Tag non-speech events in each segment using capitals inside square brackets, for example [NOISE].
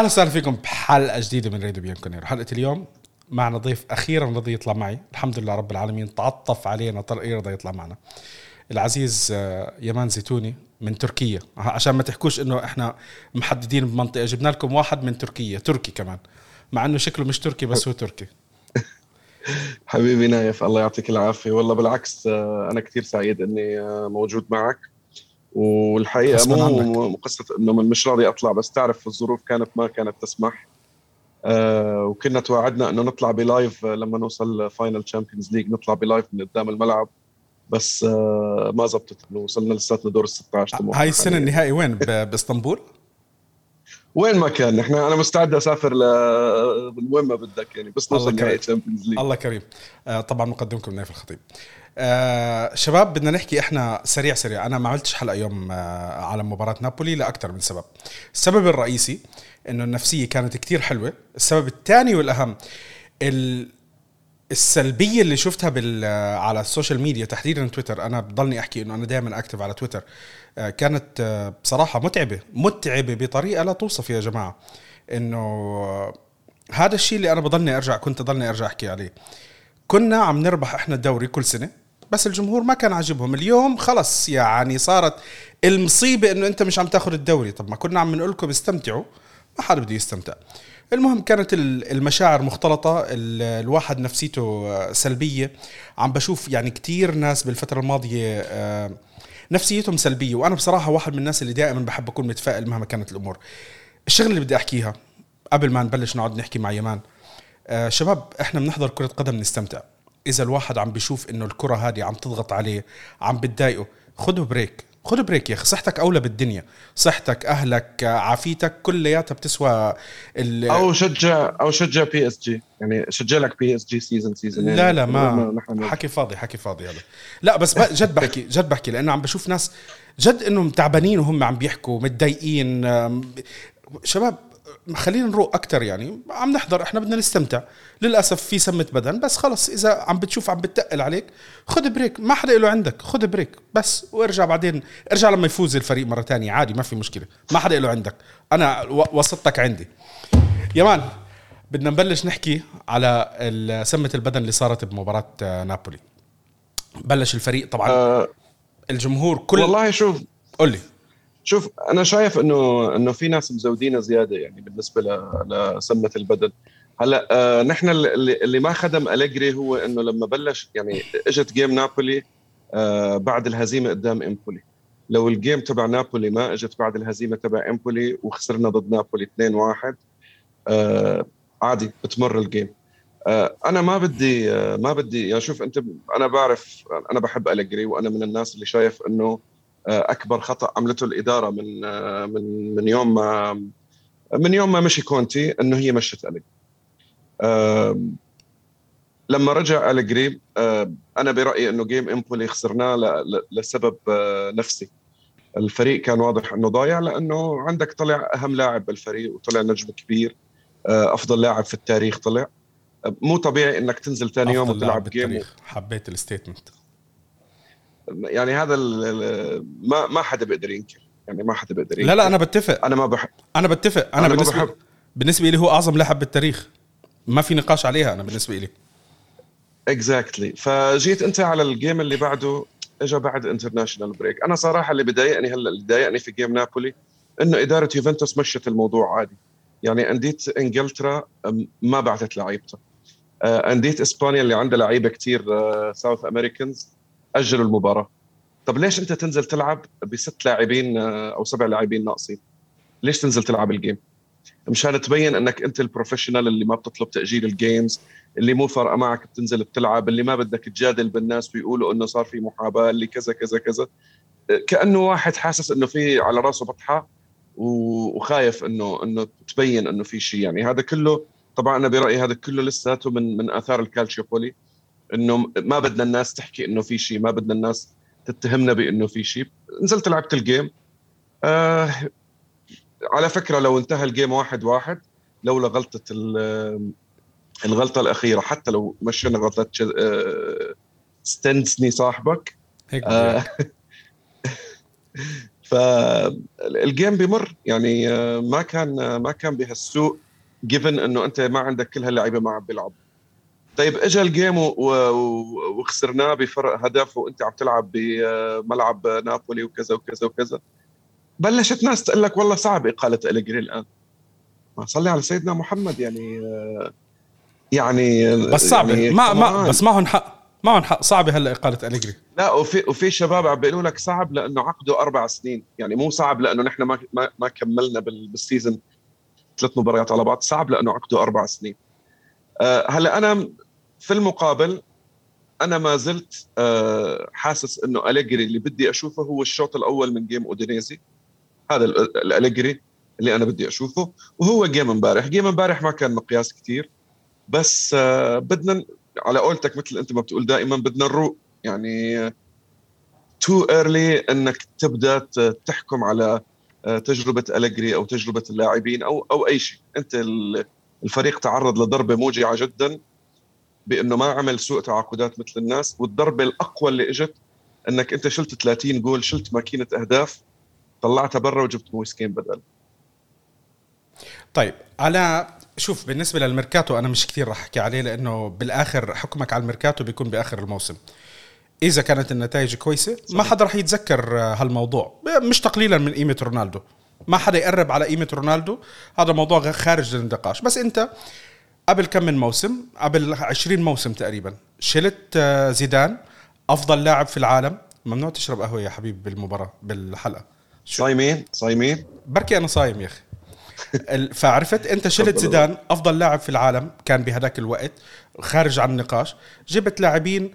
أهلا وسهلا فيكم بحلقة جديدة من راديو بيانكونيري حلقة اليوم معنا ضيف أخيرا رضي يطلع معي. الحمد لله رب العالمين. تعطف علينا طرق رضي يطلع معنا. العزيز آه، يمان زيتوني من تركيا. عشان ما تحكوش إنه إحنا محددين بمنطقة. جبنا لكم واحد من تركيا تركي كمان مع إنه شكله مش تركي بس هو تركي. [LAUGHS] حبيبي نايف الله يعطيك العافية. والله بالعكس آه، أنا كثير سعيد إني آه، موجود معك. والحقيقة مو قصة إنه مش راضي أطلع بس تعرف الظروف كانت ما كانت تسمح. آه وكنا توعدنا إنه نطلع ب live لما نوصل final Champions League نطلع ب live من قدام الملعب. بس آه ما زبطت إنه وصلنا لساتنا دور ال 16 هاي السنة النهائي وين؟ [LAUGHS] باسطنبول؟ وين ما كان. نحن أنا مستعد أسافر ل وين ما بدك يعني بس نوصل نهائي Champions League الله كريم. آه طبعا مقدمكم نايف الخطيب. آه شباب بدنا نحكي إحنا سريع سريع. أنا ما عملتش حلقة يوم آه على مباراة نابولي لأكثر من سبب. السبب الرئيسي إنه النفسية كانت كتير حلوة. السبب الثاني والأهم السلبية اللي شفتها بال على السوشيال ميديا تحديدا تويتر. أنا بضلني أحكي إنه أنا دائما active على تويتر. آه، كانت آه، بصراحة متعبة متعبة بطريقة لا توصف يا جماعة. إنه هذا الشيء اللي أنا بضلني أرجع كنت ضلني أرجع أحكي عليه. كنا عم نربح إحنا الدوري كل سنة. بس الجمهور ما كان عاجبهم. اليوم خلص يعني صارت المصيبة إنه أنت مش عم تاخذ الدوري. طب ما كنا عم نقول لكم استمتعوا ما حدا بده يستمتع. المهم كانت المشاعر مختلطة الواحد نفسيته سلبية. عم بشوف يعني كتير ناس بالفترة الماضية آه، نفسيتهم سلبية. وأنا بصراحة واحد من الناس اللي دائما بحب أكون متفائل مهما كانت الأمور. الشغل اللي بدي أحكيها قبل ما نبلش نقعد نحكي مع يمان آه، شباب إحنا بنحضر كرة قدم نستمتع. إذا الواحد عم بيشوف إنه الكرة هذه عم تضغط عليه عم بتضايقه خده break خذ break يا أخي. صحتك أولى بالدنيا صحتك أهلك عافيتك كلياتها بتسوى أو شجع أو شجع PSG يعني شجع لك PSG season season لا لا ما حكي فاضي حكي فاضي هذا لا بس جد بحكي جد بحكي لأنه عم بشوف ناس جد إنهم تعبانين وهم عم بيحكوا متضايقين شباب خلينا نروق أكثر يعني. عم نحضر إحنا بدنا نستمتع. للأسف في سمة بدن بس خلص إذا عم بتشوف عم بتقل عليك خذ break. ما حدا له عندك خذ break. بس وارجع بعدين ارجع لما يفوز الفريق مرة تانية. عادي ما في مشكلة. ما حدا له عندك. أنا وسطتك عندي. يمان بدنا نبلش نحكي على سمة البدن اللي صارت بمباراة نابولي. بلش الفريق طبعا. أه الجمهور كل والله شوف قول لي. شوف أنا شايف إنه إنه في ناس مزودين زيادة يعني بالنسبة لسمة البدن هلأ آه نحن اللي, اللي ما خدم أليجري هو إنه لما بلش يعني إجت game نابولي آه بعد الهزيمة قدام إمبولي. لو ال game تبع نابولي ما إجت بعد الهزيمة تبع إمبولي وخسرنا ضد نابولي 2-1 آه عادي بتمر ال game. آه أنا ما بدي آه ما بدي يعني شوف أنت أنا بعرف أنا بحب أليجري وأنا من الناس اللي شايف إنه أكبر خطأ عملته الإدارة من آه، من من يوم ما من يوم ما مشي كونتي إنه هي مشت أليجري. لما رجع أليجري أنا برأيي إنه game امبولي خسرناه لسبب آه، نفسي. الفريق كان واضح إنه ضايع لأنه عندك طلع أهم لاعب بالفريق وطلع نجم كبير أفضل لاعب في التاريخ طلع. مو طبيعي إنك تنزل ثاني يوم وتلعب game حبيت ال statement يعني هذا ما ما حدا بيقدر ينكر. يعني ما حدا بيقدر ينكر لا لا أنا بتفق. أنا ما بحب. أنا بتفق. أنا, أنا بالنسبة بحب. بالنسبة لي هو أعظم لاعب بالتاريخ. ما في نقاش عليها أنا بالنسبة لي exactly exactly. فجيت أنت على ال game اللي بعده اجى بعد international break أنا صراحة اللي بضايقني هلا اللي ضايقني في game نابولي إنه إدارة يوفنتوس مشت الموضوع عادي. يعني أندية إنجلترا ما بعثت لعيبتها. آه، أندية إسبانيا اللي عندها لعيبة كثير South Americans أجلوا المباراة. طب ليش أنت تنزل تلعب بست لاعبين آه، أو سبع لاعبين ناقصين؟ ليش تنزل تلعب ال game؟ مشان تبين أنك أنت ال professional اللي ما بتطلب تأجيل ال games اللي مو فارقة معك بتنزل بتلعب اللي ما بدك تجادل بالناس ويقولوا إنه صار في محاباة اللي كذا كذا كذا. كأنه واحد حاسس إنه في على راسه بطحة وخايف إنه إنه تبين إنه في شيء. يعني هذا كله طبعا أنا برأيي هذا كله لساته من من آثار الكالتشيوبولي إنه ما بدنا الناس تحكي إنه في شيء ما بدنا الناس تتهمنا بإنه في شيء. نزلت لعبت ال game آه على فكرة لو انتهى ال game واحد واحد لولا غلطه الغلطة الأخيرة حتى لو مشينا غلطة آه تشيزني صاحبك. هيك آه [LAUGHS] فال game بمر. يعني آه، ما كان ما كان بهالسوء given إنه أنت ما عندك كل هاللعيبة ما عم بيلعبوا. طيب اجى ال game وخسرناه بفرق هدف وأنت عم تلعب بملعب نابولي وكذا وكذا وكذا. بلشت ناس تقول لك والله صعب اقاله إليجري الآن. ما صلي على سيدنا محمد يعني يعني بس صعبة. يعني ما ما بس معهم حق. معهم حق. صعبة هلأ اقاله إليجري. لا وفي وفي شباب عم بيقولوا لك صعب لأنه عقده أربع سنين. يعني مو صعب لأنه نحن ما ما, ما كملنا بال season ثلاث مباريات على بعض. صعب لأنه عقده أربع سنين. هلا أنا في المقابل أنا ما زلت أه حاسس إنه أليجري اللي بدي أشوفه هو الشوط الأول من game أودينيزي. هذا الأليجري اللي أنا بدي أشوفه. وهو game امبارح. game امبارح ما كان مقياس كثير بس أه بدنا على قولتك مثل أنت ما بتقول دائما بدنا نروق. يعني too early إنك تبدأ تحكم على آه، تجربة أليجري أو تجربة اللاعبين أو أو أي شيء. أنت الفريق تعرض لضربة موجعة جدا بأنه ما عمل سوء تعاقدات مثل الناس والضربة الأقوى اللي إجت إنك أنت شلت 30 جول شلت ماكينة أهداف طلعتها برا وجبت مويسكين بدل. طيب على شوف بالنسبة للميركاتو أنا مش كثير راح أحكي عليه لأنه بالآخر حكمك على الميركاتو بيكون بآخر الموسم. إذا كانت النتائج كويسة. ما حدا راح يتذكر هالموضوع. مش تقليلا من قيمة رونالدو. ما حدا يقرب على قيمة رونالدو. هذا موضوع خارج النقاش بس انت قبل كم من موسم قبل 20 موسم تقريبا شلت آه، زيدان أفضل لاعب في العالم. ممنوع تشرب قهوة يا حبيبي بالمباراة بالحلقة. صايمين صايمين. بركي أنا صايم يا أخي. فعرفت؟ انت [LAUGHS] شلت زيدان أفضل لاعب في العالم كان بهذاك الوقت خارج عن النقاش. جبت لاعبين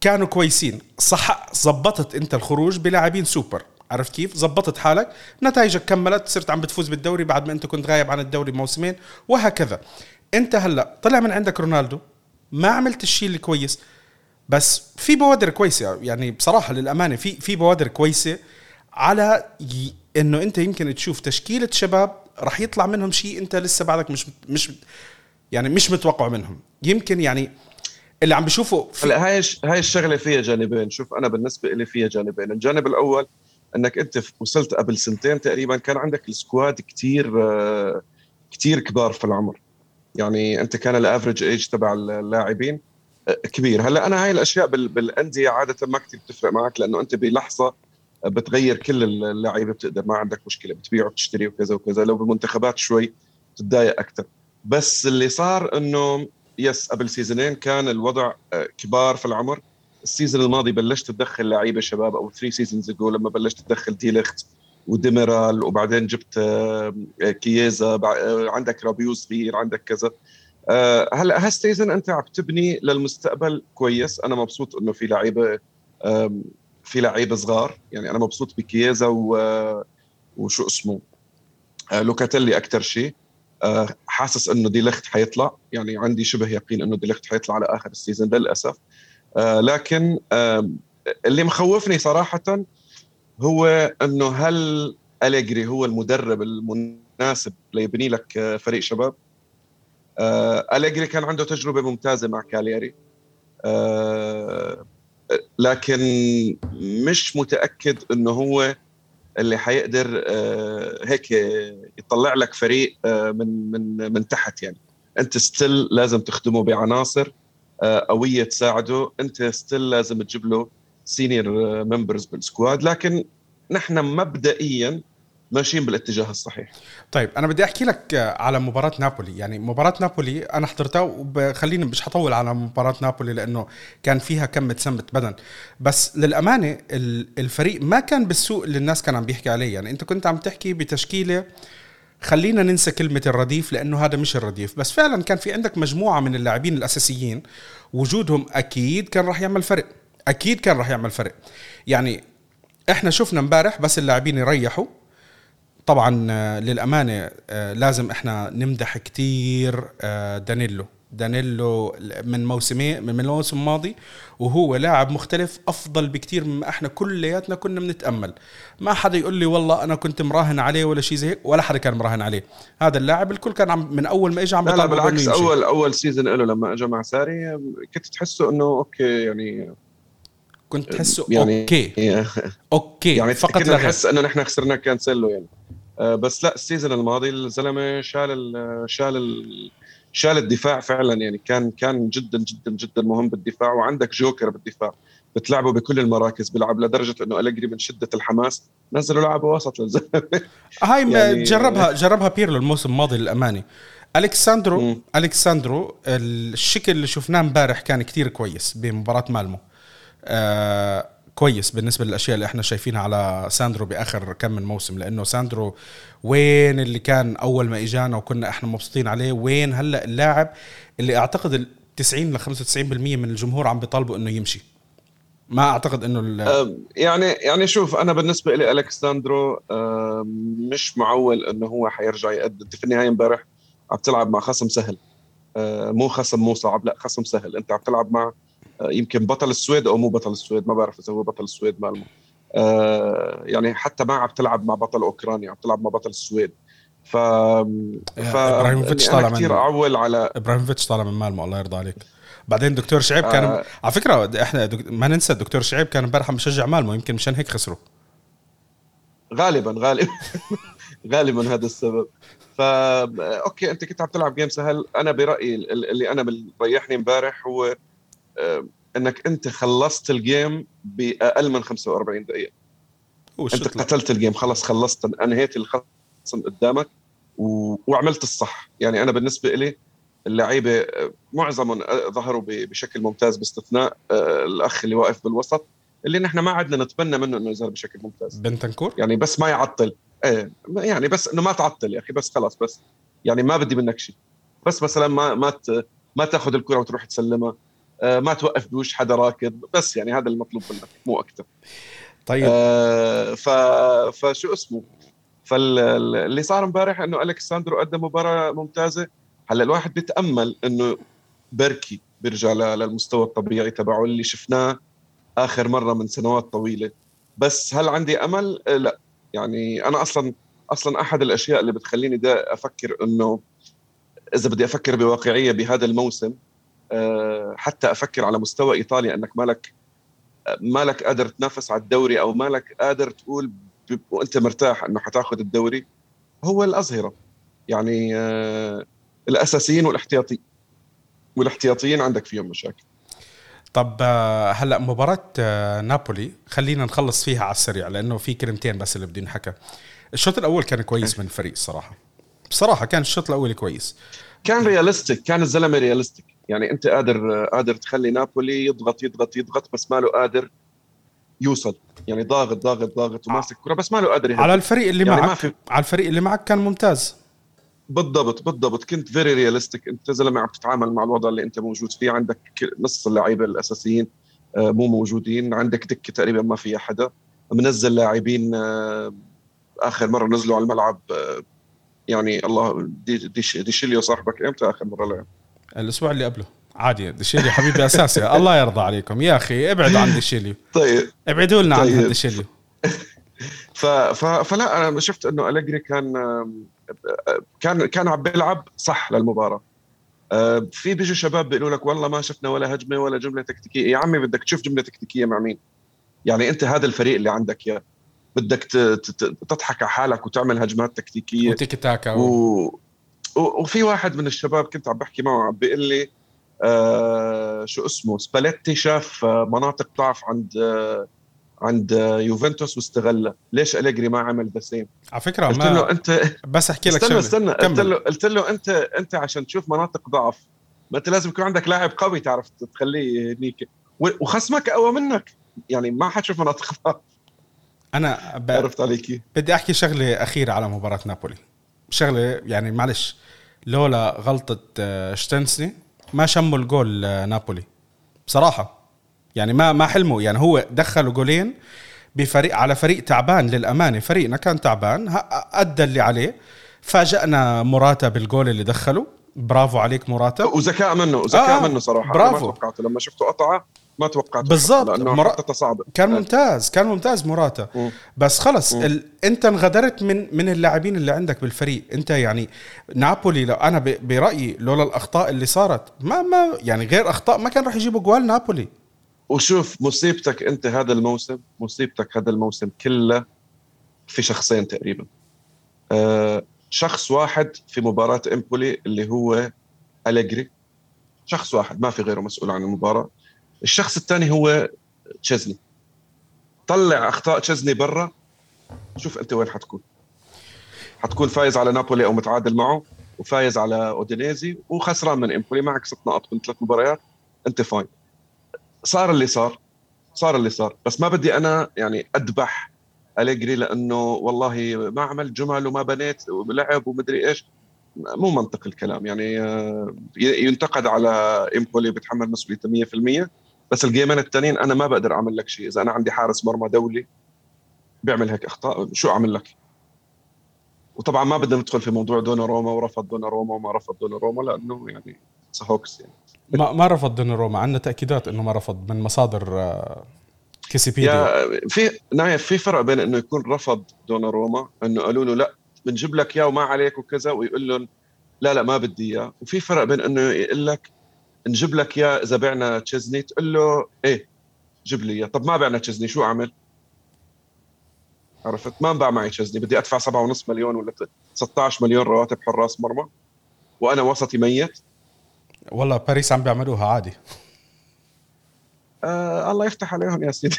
كانوا كويسين. صح زبطت انت الخروج بلاعبين سوبر. عرفت كيف؟ زبطت حالك نتائجك كملت صرت عم بتفوز بالدوري بعد ما انت كنت غايب عن الدوري موسمين وهكذا. انت هلأ طلع من عندك رونالدو ما عملت الشيء الكويس بس في بوادر كويسة يعني بصراحة للأمانة في في بوادر كويسة على إنه انت يمكن تشوف تشكيلة شباب راح يطلع منهم شيء انت لسه بعدك مش مش يعني مش متوقع منهم. يمكن يعني اللي عم بشوفه هلأ هاي هاي الشغلة فيها جانبين. شوف أنا بالنسبة لي فيها جانبين. الجانب الأول إنك أنت وصلت قبل سنتين تقريبا كان عندك ال squad كتير كتير كبار في العمر. يعني أنت كان ال average age تبع اللاعبين كبير. هلأ أنا هاي الأشياء بالأندية عادة ما كثير بتفرق معك لأنه أنت بلحظة بتغير كل اللعيبه بتقدر ما عندك مشكلة بتبيع وبتشتري وكذا وكذا. لو بالمنتخبات شوي تتضايق أكثر بس اللي صار إنه yes قبل seasonين كان الوضع آه، كبار في العمر. ال season الماضي بلشت تدخل لعيبة شباب أو three seasons اجو لما بلشت تدخل ديليخت وديميرال وبعدين جبت آه، كييزا آه، عندك رابيو صغير عندك كذا. هلا هال season أنت عم تبني للمستقبل كويس. أنا مبسوط إنه في لعيبة في لعيبة صغار. يعني أنا مبسوط بكييزا وشو اسمه لوكاتيلي أكثر شيء. حاسس إنه دي ليخت حيطلع. يعني عندي شبه يقين إنه دي ليخت حيطلع على آخر ال season للأسف. لكن اللي مخوفني صراحة هو إنه هل أليجري هو المدرب المناسب ليبني لك فريق شباب؟ أليجري كان عنده تجربة ممتازة مع كالياري لكن مش متأكد إنه هو اللي حيقدر آه، هيك يطلع لك فريق آه، من من من تحت يعني. أنت still لازم تخدمه بعناصر. آه، قوية تساعده. أنت still لازم تجيب له senior members بال squad لكن نحن مبدئيا ماشيين بالاتجاه الصحيح. طيب أنا بدي أحكي لك على مباراة نابولي. يعني مباراة نابولي أنا حضرتها وخليني مش حطول على مباراة نابولي لأنه كان فيها كم تسمت بدن. بس للأمانة الفريق ما كان بالسوء اللي الناس كان عم بيحكي عليه. يعني أنت كنت عم تحكي بتشكيلة خلينا ننسى كلمة الرديف لأنه هذا مش الرديف. بس فعلا كان في عندك مجموعة من اللاعبين الأساسيين وجودهم أكيد كان راح يعمل فرق. أكيد كان راح يعمل فرق. يعني إحنا شفنا امبارح بس اللاعبين يريحوا. طبعا آه، للأمانة آه، لازم إحنا نمدح كثير آه، دانيلو. دانيلو من موسمين من الموسم الماضي وهو لاعب مختلف أفضل بكثير مما إحنا كلياتنا كنا بنتأمل. ما حدا يقول لي والله أنا كنت مراهن عليه ولا شيء زي هيك ولا حدا كان مراهن عليه. هذا اللاعب الكل كان عم من أول ما اجى عم لا, بالعكس اول أول season له لما اجى مع ساري كنت تحسه إنه okay يعني كنت تحسه يعني okay. [LAUGHS] okay يعني فقط كنا غير. نحس إنه نحن خسرنا كانسيلو يعني. آه، بس لا ال season الماضي الزلمة شال ال شال ال شال الدفاع فعلا يعني كان كان جدا جدا جدا مهم بالدفاع وعندك جوكر بالدفاع بتلعبه بكل المراكز بيلعب لدرجة إنه أليجري من شدة الحماس نزلوا لاعب وسط. للزلمه [LAUGHS] هاي يعني- جربها جربها بيرلو الموسم الماضي للامانه الكساندرو مم. الكساندرو الشكل اللي شفناه امبارح كان كتير كويس بمباراة مالمو. آه كويس بالنسبة للأشياء اللي إحنا شايفينها على ساندرو بآخر كم من موسم لأنه ساندرو وين اللي كان أول ما إجانا وكنا إحنا مبسوطين عليه وين هلأ اللاعب اللي أعتقد ال 90 ل 95% من الجمهور عم بيطالبوا إنه يمشي. ما أعتقد إنه يعني يعني شوف أنا بالنسبة لي الكساندرو مش معول إنه هو حيرجع يقدم في النهاية امبارح عم تلعب مع خصم سهل. أه، مو خصم مو صعب لأ خصم سهل. أنت عم تلعب مع يمكن بطل السويد أو مو بطل السويد ما بعرف إذا هو بطل السويد مالمو أه، يعني حتى ما عم تلعب مع بطل أوكرانيا عم تلعب مع بطل السويد. ف ف إبراهيموفيتش يعني طالع أنا كثير من- أعول على إبراهيموفيتش طالع من مالمو الله يرضى عليك. بعدين دكتور شعيب كان آه. على فكرة إحنا دك... ما ننسى الدكتور شعيب كان امبارح عم بشجع مالمو يمكن مشان هيك خسروا. غالبا غالبا. [LAUGHS] غالبا هذا السبب. فا okay أنت كنت عم تلعب game سهل. أنا برأيي ال- اللي أنا مريحني امبارح هو آه، إنك أنت خلصت الجيم بأقل من 45 دقيقة. أنت قتلت الجيم خلص خلصت انهيت الخصم قدامك و... وعملت الصح. يعني أنا بالنسبة لي اللعيبة آه، معظمهم آه، ظهروا ب- بشكل ممتاز باستثناء آه، الأخ اللي واقف بالوسط اللي نحن ما عدنا نتمنى منه إنه يظهر بشكل ممتاز. بنتنكور؟ يعني بس ما يعطل. إيه يعني بس إنه ما تعطل يا أخي بس خلاص بس. يعني ما بدي منك شيء. بس مثلا ما ما ت- ما تأخذ الكرة وتروح تسلمها. آه، ما توقف بوش حدا راكض بس يعني هذا المطلوب منك مو أكثر. طيب. آه ف فشو اسمه؟ فاللي صار امبارح إنه الكساندرو قدم مباراة ممتازة. هلأ الواحد بيتأمل إنه بيركي بيرجع للمستوى الطبيعي تبعه اللي شفناه آخر مرة من سنوات طويلة. بس هل عندي أمل؟ آه، لا. يعني أنا أصلا أصلا أحد الأشياء اللي بتخليني دا أفكر إنه إذا بدي أفكر بواقعية بهذا الموسم آه، حتى أفكر على مستوى إيطاليا أنك مالك مالك قادر تنافس على الدوري أو مالك قادر تقول وأنت مرتاح إنه حتاخذ الدوري هو الأظهرة يعني آه، الأساسيين والاحتياطي والإحتياطيين عندك فيهم مشاكل طب آه، هلأ مباراة آه، نابولي خلينا نخلص فيها على السريع لأنه في كلمتين بس اللي بدي نحكى. الشوط الأول كان كويس من الفريق الصراحة. بصراحة كان الشوط الأول كويس. كان realistic كان الزلمة realistic يعني أنت قادر قادر تخلي نابولي يضغط يضغط يضغط بس ما له قادر يوصل. يعني ضاغط ضاغط ضاغط وماسك كرة بس ما له قادر يهدف. على الفريق اللي يعني ما معك في- على الفريق اللي معك كان ممتاز. بالضبط بالضبط. كنت very realistic أنت زلمه عم تتعامل مع الوضع اللي أنت موجود فيه عندك نص اللعيبه الأساسيين آه، مو موجودين. عندك دكة تقريبا ما فيها حدا. منزل لاعبين آه، آخر مرة نزلوا على الملعب آه، يعني الله دي ديش ديشيليو صاحبك إمتى آخر مرة لعب؟ الأسبوع اللي قبله. عادي ديشيليو حبيبي أساسي. [LAUGHS] الله يرضى عليكم. يا أخي ابعدوا عن ديشيليو طيب. ابعدوا لنا عن طيب. ديشيليو [LAUGHS] ف... ف... فلا أنا شفت إنه أليجري كان كان كان عم بيلعب صح للمباراة. آه، في بيجوا شباب بيقولوا لك والله ما شفنا ولا هجمة ولا جملة تكتيكية. يا عمي بدك تشوف جملة تكتيكية مع مين؟ يعني أنت هذا الفريق اللي عندك اياه بدك. تضحك على حالك وتعمل هجمات تكتيكية. وتيكي تاكا و... وفي واحد من الشباب كنت عم بحكي معه عم بيقول لي آه شو اسمه سباليتي شاف آه، مناطق ضعف عند آه عند آه، يوفنتوس واستغلها. ليش أليجري ما عمل the same على فكرة قلت له أنت بس أحكي لك استنى شغلة. استنى قلت. له قلت له أنت أنت عشان تشوف مناطق ضعف ما أنت لازم يكون عندك لاعب قوي تعرف تخليه هنيك. وخصمك أقوى منك. يعني ما حتشوف مناطق ضعف. أنا ب... عرفت علي كيف؟ بدي أحكي شغلة أخيرة على مباراة نابولي. شغلة يعني معلش لولا غلطة آه، شتنسني ما شموا الجول آه، نابولي. بصراحة يعني ما ما حلموا. يعني هو دخلوا جولين بفريق على فريق تعبان للأمانة. فريقنا كان تعبان أدى اللي عليه. فاجأنا موراتا بالجول اللي دخله برافو عليك موراتا. وذكاء منه وذكاء آه، آه منه صراحة برافو. أنا ما توقعته. لما شفته قطعة ما توقعته بالضبط. لأنه مرا- حطتها صعبة كان. ممتاز كان ممتاز موراتا مم. بس خلص. ال... انت انغدرت من من اللاعبين اللي عندك بالفريق انت يعني نابولي لو أنا ب... برأيي لولا الأخطاء اللي صارت ما ما يعني غير أخطاء ما كان راح يجيبوا جوال نابولي وشوف مصيبتك أنت هذا الموسم مصيبتك هذا الموسم كله في شخصين تقريبا أه شخص واحد في مباراة إمبولي اللي هو أليجري شخص واحد ما في غيره مسؤول عن المباراة الشخص الثاني هو تشيزني. طلع أخطاء تشيزني برا. شوف أنت وين حتكون. حتكون فايز على نابولي أو متعادل معه وفايز على أودينيزي وخسران من إمبولي. معك ست نقط من ثلاث مباريات. أنت fine. صار اللي صار. صار اللي صار. بس ما بدي أنا يعني أذبح أليجري لأنه والله ما عمل جمل وما بنيت ولعب ومدري إيش. مو منطق الكلام. يعني آه، ينتقد على إمبولي بيتحمل مسؤوليته 100% بس ال gameين الثانيين أنا ما بقدر أعمل لك شيء. إذا أنا عندي حارس مرمى دولي بيعمل هيك أخطاء. شو أعمل لك؟ وطبعا ما بدنا ندخل في موضوع دونا روما ورفض دونا روما وما رفض دونا روما لأنه يعني hoax يعني. ما ما رفض دوناروما عندنا تأكيدات إنه ما رفض من مصادر آه، كيسيبيديا. في نايف في فرق بين إنه يكون رفض دونا روما إنه قالوا له لا بنجيب لك إياه وما عليك وكذا ويقول لهم لا لا ما بدي إياه. وفي فرق بين إنه يقول لك نجيب لك اياه إذا بعنا تشيزني تقول له إيه جيب لي إياه. طب ما بعنا تشيزني شو أعمل؟ عرفت؟ ما انباع معي تشيزني بدي أدفع 7.5 مليون ولا 16 مليون رواتب حراس مرمى وأنا وسطي ميت. والله باريس عم بيعملوها عادي. آه الله يفتح عليهم يا سيدي.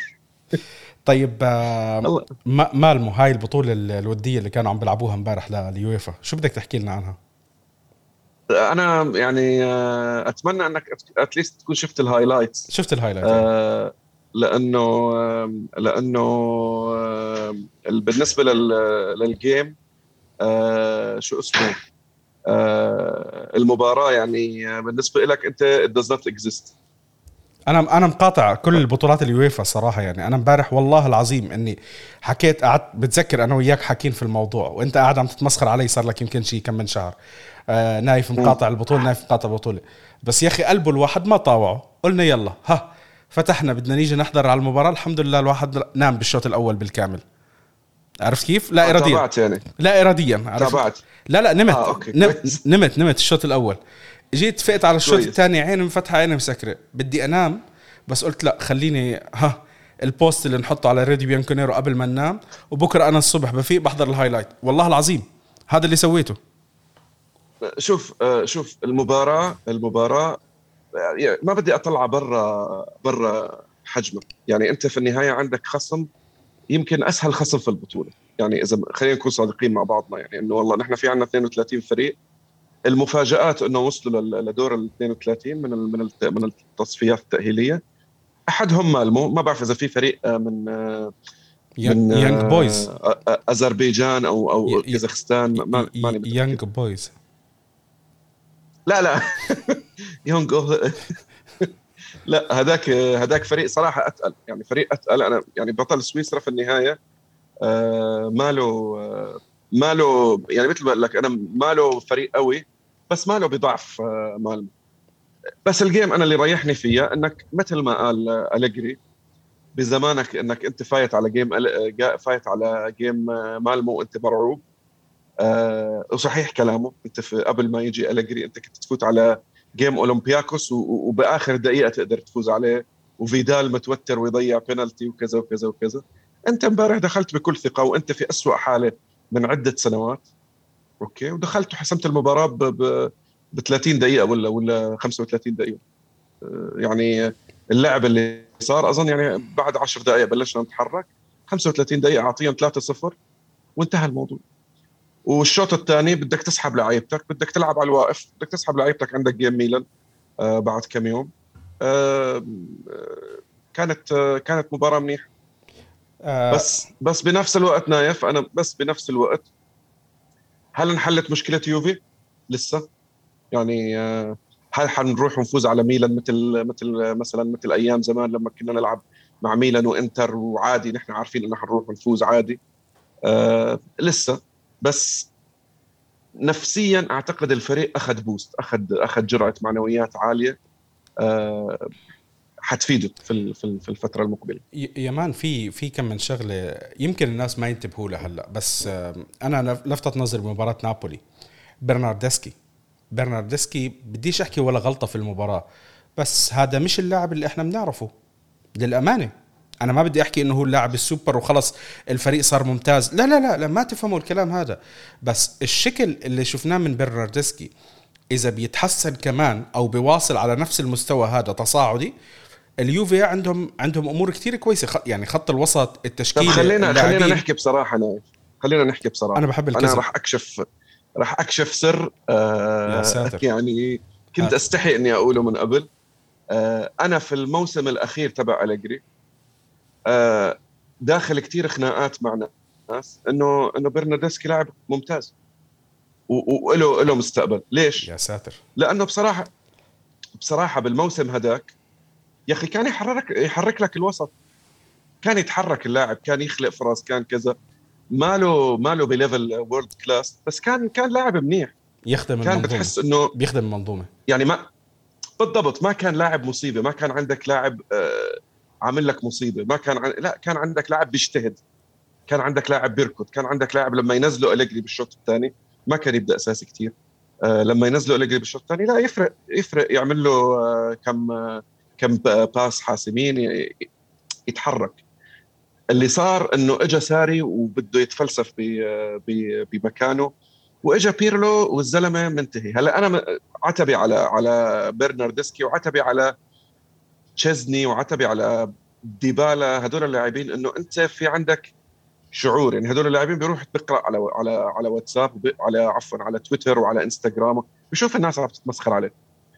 [LAUGHS] طيب آه مالمو هاي البطولة الودية اللي كانوا عم بيلعبوها امبارح لليويفا؟ شو بدك تحكي لنا عنها؟ أنا يعني آه، أتمنى إنك at least تكون شفت ال highlights شفت ال highlights آه لأنه لأنه بالنسبة لل game آه شو اسمه؟ آه المباراة يعني بالنسبة لك أنت it does not exist. أنا أنا مقاطع كل البطولات اليويفا صراحة يعني. أنا امبارح والله العظيم إني حكيت قعدت بتذكر أنا وياك حاكين في الموضوع وأنت قاعد عم تتمسخر علي صار لك يمكن شيء كم من شهر. آه نايف مقاطع البطولة نايف مقاطع البطولة. بس يا أخي قلبه الواحد ما طاوعه قلنا يلا ها فتحنا بدنا نيجي نحضر على المباراة. الحمد لله الواحد نام بالشوط الأول بالكامل. عرفت كيف؟ لا اراديا. تابعت يعني. لا اراديا. عرفت؟ تابعت. لا لا نمت. آه، okay. نمت, نمت نمت الشوط الأول. جيت فقت على الشوط الثاني عيني مفتحه عيني مسكرة. بدي أنام بس قلت لا خليني ها ال post اللي نحطه على راديو بيانكونيرو قبل ما ننام وبكرة أنا الصبح بفيق بحضر ال highlight. والله العظيم هذا اللي سويته. شوف آه، شوف المباراة المباراة يعني ما بدي أطلع برا برا حجمه. يعني أنت في النهاية عندك خصم يمكن أسهل خصم في البطولة. يعني إذا خلينا نكون صادقين مع بعضنا. يعني إنه والله نحن في عندنا 32 فريق. المفاجآت إنه وصلوا لدور ال 32 من من من التصفيات التأهيلية. أحدهم مالمو ما بعرف إذا في فريق آه، من آه، من يانج بويز أذربيجان أو أو كازاخستان ما يانج بويز لا لا. [LAUGHS] يونغ لا هذاك هذاك فريق صراحة أتقل. يعني فريق أتقل. أنا يعني بطل سويسرا في النهاية. آه ماله آه ماله يعني مثل ما قلت لك أنا ماله فريق قوي بس ماله بضعف آه مال بس ال game أنا اللي ريحني فيها إنك مثل ما قال أليجري بزمانك إنك أنت فايت على game فايت على game آه، مالمو وانت مرعوب. آه وصحيح كلامه. أنت قبل ما يجي أليجري أنت كنت تفوت على game أولمبياكوس وبآخر دقيقة تقدر تفوز عليه. وفيدال متوتر ويضيع بينالتي وكذا وكذا وكذا. أنت امبارح دخلت بكل ثقة وأنت في أسوأ حالة من عدة سنوات. okay؟ ودخلت وحسمت المباراة ب 30 دقيقة ولا ولا 35 دقيقة. آه، يعني اللعب اللي صار أظن يعني بعد 10 دقائق بلشنا نتحرك. 35 دقيقة أعطيهم 3-0 وانتهى الموضوع. والشوط الثاني بدك تسحب لعيبتك بدك تلعب على الواقف بدك تسحب لعيبتك عندك جيم ميلان آه بعد كم يوم. آه, آه، كانت آه كانت مباراة منيحة. آه بس بس بنفس الوقت نايف أنا بس بنفس الوقت هل انحلت مشكلة يوفي؟ لسه. يعني آه هل حنروح ونفوز على ميلان مثل مثل مثلا مثل أيام زمان لما كنا نلعب مع ميلان وإنتر؟ وعادي نحن عارفين إنه حنروح ونفوز عادي. آه لسه. بس نفسيا أعتقد الفريق أخذ بوست أخذ أخذ جرعة معنويات عالية أه حتفيده في في الفترة المقبلة. يمان في في كم من شغلة يمكن الناس ما ينتبهوا لها هلأ بس أنا لفتت نظري بمباراة نابولي برناردسكي. برناردسكي بديش أحكي ولا غلطة في المباراة بس هذا مش اللاعب اللي إحنا بنعرفه للأمانة. أنا ما بدي أحكي إنه هو اللاعب السوبر وخلص الفريق صار ممتاز. لا لا لا, لا ما تفهموا الكلام هذا. بس الشكل اللي شفناه من برناردسكي إذا بيتحسن كمان أو بيواصل على نفس المستوى هذا تصاعدي اليوفي عندهم عندهم أمور كثير كويسة. يعني خط الوسط التشكيل خلينا خلينا نحكي بصراحة نايف. خلينا نحكي بصراحة. أنا بحب الكذب أنا راح أكشف راح أكشف سر آه يا ساتر. يعني كنت أستحي إني أقوله من قبل. آه أنا في الموسم الأخير تبع أليجري آه داخل كتير خناقات مع ناس إنه إنه برناردسكي لاعب ممتاز. وله له مستقبل. ليش؟ يا ساتر. لأنه بصراحة بصراحة بالموسم هداك يا أخي كان يحرك يحرك لك الوسط. كان يتحرك اللاعب كان يخلق فرص كان كذا. ماله ماله ب level world class بس كان كان لاعب منيح. يخدم كان المنظومة. بتحس إنه بيخدم المنظومة. يعني ما بالضبط ما كان لاعب مصيبة ما كان عندك لاعب آه عامل لك مصيبة. ما كان عن... لا كان عندك لاعب بيجتهد. كان عندك لاعب بيركض. كان عندك لاعب لما ينزلوا أليجري بالشوط الثاني ما كان يبدأ أساسي كثير آه لما ينزلوا أليجري بالشوط الثاني لا يفرق يفرق. يعمل له آه كم آه كم باس حاسمين يتحرك. اللي صار إنه اجى ساري وبده يتفلسف ب- بمكانه واجى بيرلو والزلمة منتهي. هلأ أنا عتبي على على برناردسكي وعتبي على تشيزني وعتبي على ديبالا هدول اللاعبين إنه أنت في عندك شعور. يعني هدول اللاعبين بيروح بيقرأ على على على واتساب على عفوا على تويتر وعلى إنستغرام بيشوف الناس عم تتمسخر عليه.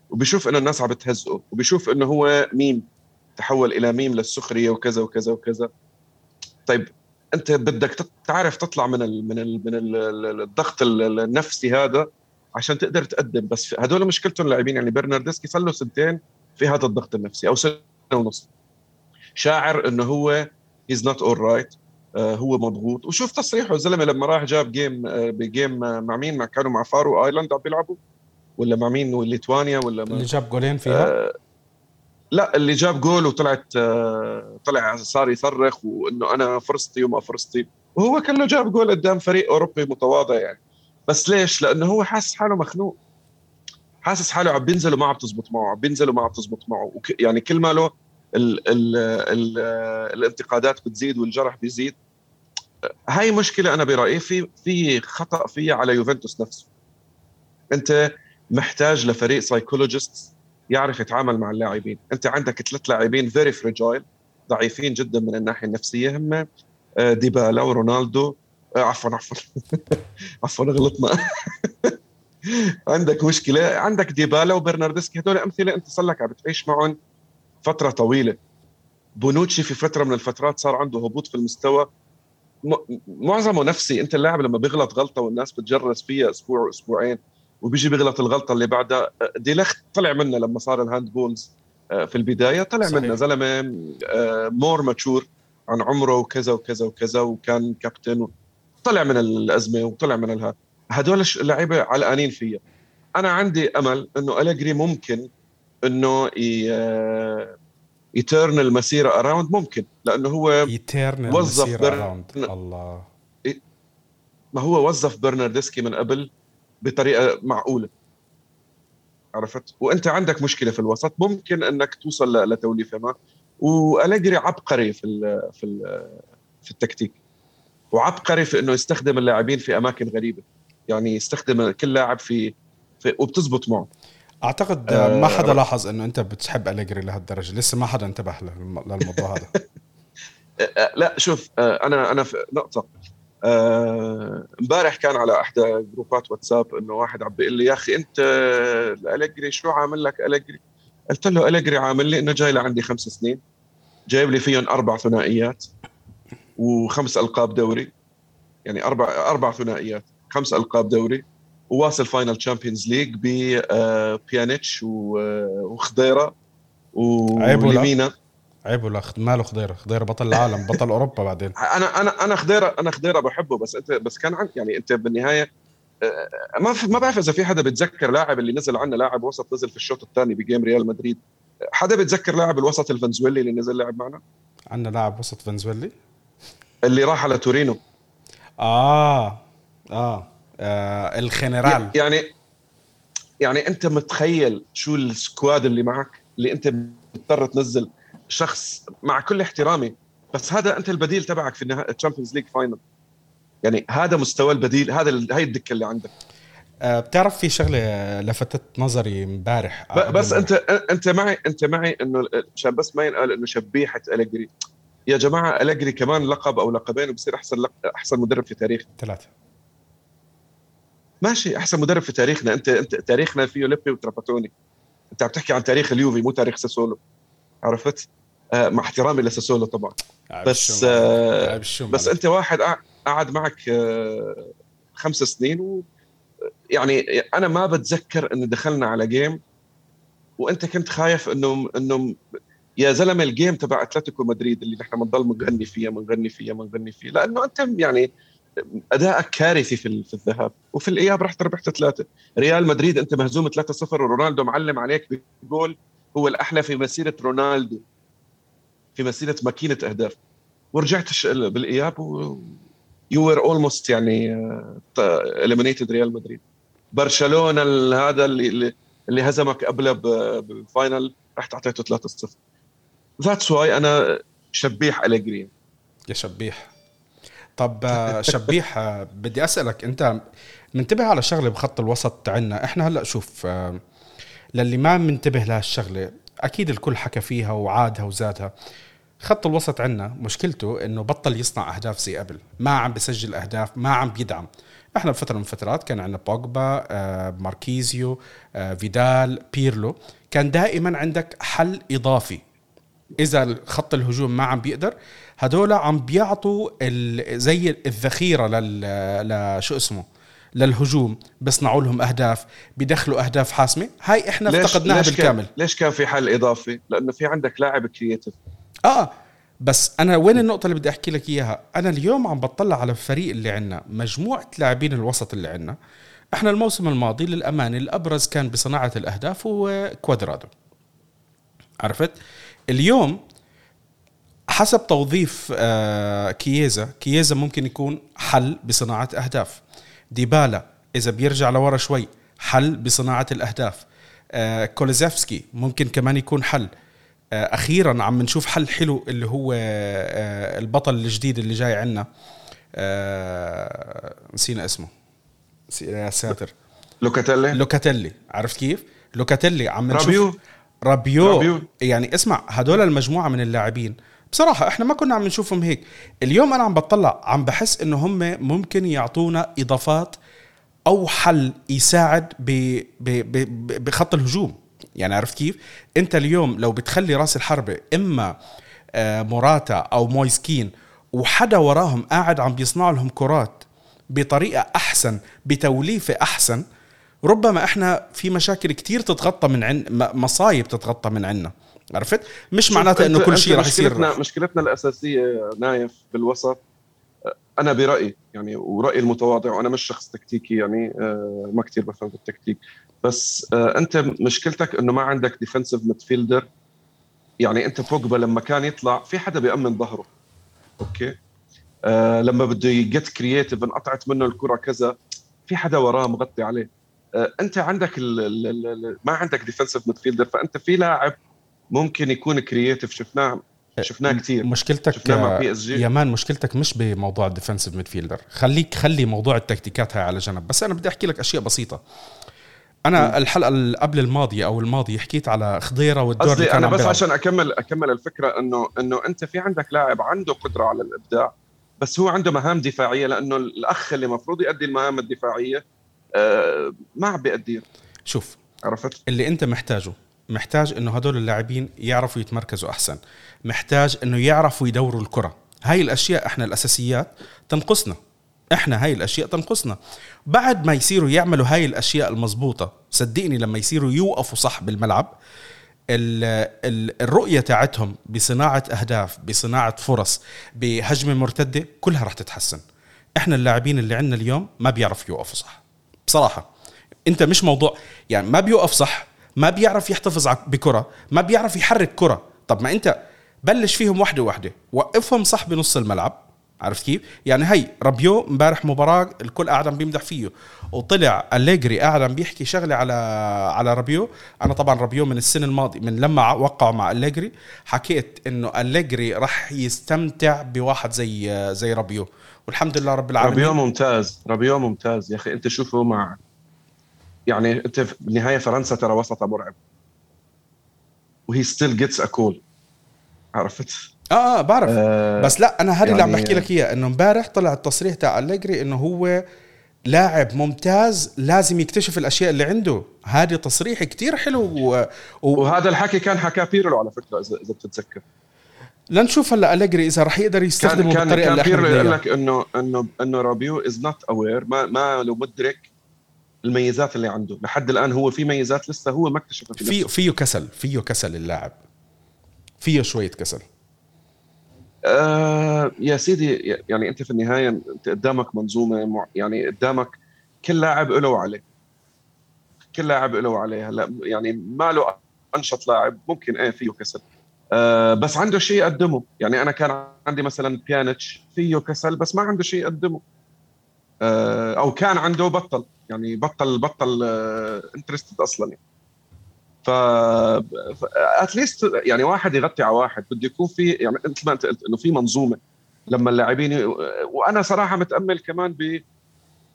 وبيشوف إنه الناس عم بتهزقه. وبيشوف إنه هو ميم تحول إلى ميم للسخرية وكذا وكذا وكذا. طيب أنت بدك تعرف تطلع من ال من ال من ال- ال- الضغط ال- النفسي هذا عشان تقدر تقدم. بس هدول مشكلتهم اللاعبين يعني برناردسكي صار له سنتين في هذا الضغط النفسي أو سنة ونص. شاعر إنه هو he's not alright هو مضغوط. وشوف تصريحه الزلمه لما راح جاب game آه، ب game آه، مع مين؟ مع كانوا مع Faroe Island عم بيلعبوا؟ ولا مع مين؟ ليتوانيا ولا اللي جاب جولين فيها؟ آه لا اللي جاب جول وطلعت آه طلع صار يصرخ وإنه أنا فرصتي وما فرصتي. وهو كله جاب جول قدام فريق أوروبي متواضع يعني. بس ليش؟ لأنه هو حاسس حاله مخنوق. حاسس حاله عم بينزل وما عم تزبط معه عم بينزل وما عم تزبط معه. يعني كل ما له ال ال ال الانتقادات بتزيد والجرح بيزيد. هاي مشكلة أنا برأيي في في خطأ فيها على يوفنتوس نفسه. أنت محتاج لفريق psychologist يعرف يتعامل مع اللاعبين. أنت عندك ثلاث لاعبين very fragile ضعيفين جدا من الناحية النفسية هم آه، ديبالا ورونالدو آه، عفوا عفوا. [LAUGHS] عفوا غلطنا. [LAUGHS] عندك مشكلة عندك ديبالا وبرناردسكي هدول أمثلة أنت صار لك عم بتعيش معهم فترة طويلة. بونوتشي في فترة من الفترات صار عنده هبوط في المستوى. معظمه نفسي أنت اللاعب لما بيغلط غلطة والناس بتجرس فيها أسبوع أسبوعين وبيجي بيغلط الغلطة اللي بعدها ديلخت طلع منه لما صار ال handballs في البداية طلع صحيح. منه زلمه more mature عن عمره وكذا وكذا وكذا وكان كابتن طلع من الأزمة وطلع من الها هدول اللعيبة علقانين فيها أنا عندي أمل إنه أليجري ممكن إنه آه، يترن المسيره اراوند ممكن لأنه هو يتيرنال وظف مسير بر- اراوند الله. ما هو وظف برناردسكي من قبل بطريقة معقولة. عرفت؟ وأنت عندك مشكلة في الوسط ممكن إنك توصل لتوليفة ما. وأليجري عبقري في ال في ال في التكتيك. وعبقري في إنه يستخدم اللاعبين في أماكن غريبة. يعني يستخدم كل لاعب في, في وبتزبط معه. أعتقد آه، ما حدا لاحظ إنه أنت بتحب أليجري لهالدرجة. لسه ما حدا انتبه للم- للموضوع هذا. [LAUGHS] آه، آه، لا شوف آه، أنا أنا في نقطة. آه، امبارح كان على احدى جروبات واتساب إنه واحد عم بيقول لي يا أخي أنت أليجري شو عامل لك أليجري؟ قلت له أليجري عامل لي إنه جاي لعندي خمس سنين. جايب لي فيهم أربع ثنائيات وخمس ألقاب دوري. يعني أربع أربع ثنائيات. خمس ألقاب دوري وواصل final Champions League ب بيانيتش وخضيرة؟ وليمينا عيب ولا؟ ماله خضيرة؟ خضيرة بطل العالم [LAUGHS] بطل أوروبا بعدين. أنا أنا أنا خضيرة أنا خضيرة بحبه بس أنت بس كان عن يعني أنت بالنهاية آه، ما ما بعرف إذا في حدا بيتذكر لاعب اللي نزل عنا لاعب وسط نزل في الشوط الثاني ب game ريال مدريد. حدا بيتذكر لاعب الوسط الفنزويلي اللي نزل لعب معنا؟ عندنا لاعب وسط فنزويلي. اللي راح على تورينو. آه. آه. آه الخنرال يعني يعني أنت متخيل شو ال squad اللي معك اللي أنت بتضطر تنزل شخص مع كل احترامي بس هذا أنت البديل تبعك في النهائي Champions League final يعني هذا مستوى البديل هذا هاي الدكة اللي عندك. أه بتعرف في شغلة لفتت نظري امبارح. بس أنت أنت معي أنت معي إنه عشان بس ما ينقال إنه شبيحة أليجري. يا جماعة أليجري كمان لقب أو لقبين وبصير أحسن لق... أحسن مدرب في تاريخ ثلاثة. ماشي أحسن مدرب في تاريخنا. أنت أنت تاريخنا فيه ليبي وتراباتوني. أنت عم تحكي عن تاريخ اليوفي مو تاريخ ساسولو. عرفت؟ آه مع احترامي لساسولو طبعا. بس آه بس أنت واحد قعد معك آه خمس سنين و يعني أنا ما بتذكر انه دخلنا على جيم وأنت كنت خايف انه انه يا زلمة ال game تبع أتلتيكو مدريد اللي نحن بنضل بنغني فيها بنغني فيها بنغني فيها. لأنه أنت يعني ادائك كارثي في في الذهاب. وفي الإياب رحت ربحت ثلاثة. ريال مدريد أنت مهزوم 3-0 ورونالدو معلم عليك بجول. هو الأحلى في مسيرة رونالدو. في مسيرة ماكينة أهداف. ورجعت بالإياب و you were almost يعني eliminated ريال مدريد. برشلونة هذا اللي اللي هزمك قبله بال final رحت اعطيته 3-0 that's why أنا شبيح أليجري. يا شبيح. طب آه، شبيح آه، بدي أسألك أنت منتبه على شغلة بخط الوسط تاعنا إحنا هلأ شوف آه، للي ما منتبه لهالشغلة أكيد الكل حكى فيها وعادها وزادها. خط الوسط عندنا مشكلته إنه بطل يصنع أهداف زي قبل ما عم بسجل أهداف ما عم بيدعم. إحنا بفترة من فترات كان عندنا بوجبا ماركيزيو فيدال بيرلو. كان دائما عندك حل إضافي. إذا خط الهجوم ما عم بيقدر هدول عم بيعطوا زي الذخيرة لل شو اسمه؟ للهجوم بيصنعوا لهم أهداف بيدخلوا أهداف حاسمة. هاي إحنا ليش افتقدناها ليش بالكامل. كان ليش كان في حل إضافي؟ لأنه في عندك لاعب creative آه بس أنا وين النقطة اللي بدي أحكي لك إياها؟ أنا اليوم عم بطلع على الفريق اللي عندنا مجموعة لاعبين الوسط اللي عندنا. إحنا الموسم الماضي للامانه الأبرز كان بصناعة الأهداف هو كوادرادو. عرفت؟ اليوم حسب توظيف آه، كييزا كييزا ممكن يكون حل بصناعة أهداف ديبالا إذا بيرجع لورا شوي حل بصناعة الأهداف. آه، كوليزافسكي ممكن كمان يكون حل. آه، أخيرا عم نشوف حل حلو اللي هو البطل الجديد اللي جاي عنا. نسينا اسمه. يا ساتر. لوكاتيلي. لوكاتيلي. عرفت كيف؟ لوكاتيلي عم نشوف رابيو. رابيو, رابيو. يعني اسمع هدول المجموعة من اللاعبين. بصراحة إحنا ما كنا عم نشوفهم هيك. اليوم أنا عم بطلع عم بحس إنه هم ممكن يعطونا إضافات أو حل يساعد ب ب ب بخط الهجوم. يعني عرفت كيف؟ أنت اليوم لو بتخلي رأس الحربة إما آه، موراتا أو مويسكين وحدا وراهم قاعد عم بيصنع لهم كرات بطريقة أحسن بتوليفة أحسن ربما إحنا في مشاكل كتير تتغطى من عن مصايب تتغطى من عنا. عرفت؟ مش معناته إنه كل شيء راح يصير مشكلتنا مشكلتنا الأساسية نايف بالوسط أنا برأيي يعني ورأيي المتواضع وأنا مش شخص تكتيكي يعني آه، ما كثير بفهم بالتكتيك بس آه، أنت مشكلتك إنه ما عندك defensive midfielder يعني أنت بوجبا لما كان يطلع في حدا بيأمن ظهره. أوكي؟ آه لما بده يجي creative انقطعت منه الكرة كذا في حدا وراه مغطي عليه. أنت عندك ال ال ال ما عندك defensive midfielder فأنت في لاعب ممكن يكون creative شفناه شفناه كثير مشكلتك شفناه مع بي اس جي يمان مشكلتك مش بموضوع ال defensive midfielder خليك خلي موضوع التكتيكات هاي على جنب. بس أنا بدي أحكي لك أشياء بسيطة. أنا. الحلقة اللي قبل الماضيه أو الماضيه حكيت على خضيرة والدور اللي كان أنا بس عشان اكمل أكمل الفكرة انه إنه أنت في عندك لاعب عنده قدرة على الإبداع بس هو عنده مهام دفاعية لأنه الأخ اللي المفروض يؤدي المهام الدفاعية آه ما عم بيأديها. شوف عرفت؟ اللي انت محتاجه محتاج انه هدول اللاعبين يعرفوا يتمركزوا أحسن. محتاج انه يعرفوا يدوروا الكرة. هاي الأشياء إحنا الأساسيات تنقصنا. إحنا هاي الأشياء تنقصنا. بعد ما يصيروا يعملوا هاي الأشياء المضبوطه صدقني لما يصيروا يوقفوا صح بالملعب الرؤية تاعتهم بصناعة أهداف بصناعة فرص بهجمة مرتدة كلها راح تتحسن. إحنا اللاعبين اللي عندنا اليوم ما بيعرفوا يوقفوا صح. بصراحة أنت مش موضوع يعني ما بيوقف صح ما بيعرف يحتفظ بكرة ما بيعرف يحرك كرة. طب ما أنت بلش فيهم وحده وحده وقفهم صح بنص الملعب عرفت كيف؟ يعني هي رابيو امبارح مباراة الكل قاعد عم بيمدح فيه وطلع أليجري قاعد عم بيحكي شغلة على على رابيو أنا طبعا رابيو من السنة الماضية من لما وقعوا مع أليجري حكيت إنه أليجري راح يستمتع بواحد زي زي رابيو والحمد لله رب العالمين. رابيو ممتاز رابيو ممتاز. يا أخي أنت شوفه مع يعني أنت بالنهاية فرنسا ترى وسطها مرعب وهي still gets a call عرفت؟ آه آه بعرف. آه بس لا أنا هذا يعني اللي عم يعني بحكي لك إياه إنه امبارح طلع التصريح تاع أليجري إنه هو لاعب ممتاز لازم يكتشف الأشياء اللي عنده. هذا تصريح كتير حلو و... و... وهذا الحكي كان حكاه بيرلو على فكرة اذا إذا بتتذكر. لنشوف هلا أليجري إذا رح يقدر يستخدمه كان بالطريقة كان اللي بيرلو يقول لك انه انه إنه رابيو is not aware ما ما له مدرك الميزات اللي عنده. لحد الآن هو في ميزات لسه هو ما اكتشفها في فيه فيه كسل فيه كسل اللاعب. فيه شوية كسل. آه يا سيدي يعني أنت في النهاية أنت قدامك منظومة يعني قدامك كل لاعب له وعليه كل لاعب له وعليه هلا يعني ما له أنشط لاعب ممكن إيه فيه كسل. آه بس عنده شيء يقدمه. يعني أنا كان عندي مثلا بيانيتش فيه كسل بس ما عنده شيء يقدمه. آه أو كان عنده بطل. يعني بطل بطل interested آه أصلا. يعني ف at least يعني واحد يغطي على واحد. بده يكون في يعني مثل ما انت قلت إنه في منظومة لما اللاعبين وأنا صراحة متأمل كمان ب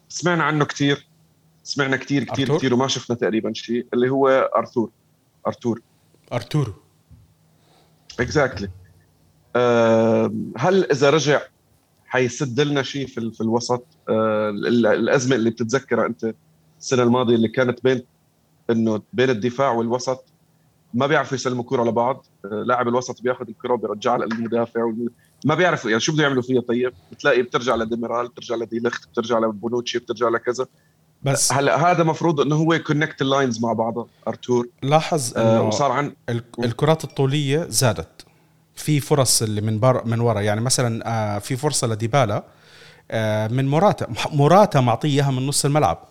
سمعنا عنه كثير سمعنا كثير كثير كثير وما شفنا تقريبا شيء اللي هو ارثور ارثور ارتورو exactly هل إذا رجع حيسد لنا شيء في, في الوسط؟ آه، الأزمة اللي بتتذكرها أنت السنة الماضية اللي كانت بين إنه بين الدفاع والوسط ما بيعرفوا يسلموا كرة لبعض. آه، لاعب الوسط بياخذ الكرة وبيرجعها للمدافع ما بيعرفوا يعني شو بده يعملوا فيها. طيب بتلاقي بترجع لديميرال بترجع لديليخت بترجع لبونوتشي بترجع لكذا. بس هلأ هذا مفروض إنه هو ي connect ال lines مع بعضها أرتور. لاحظ آه، إنه وصار عن الكرات الطولية زادت. في فرص اللي من بر من ورا. يعني مثلا آه في فرصة لديبالا آه من موراتا موراتا معطية اياها من نص الملعب.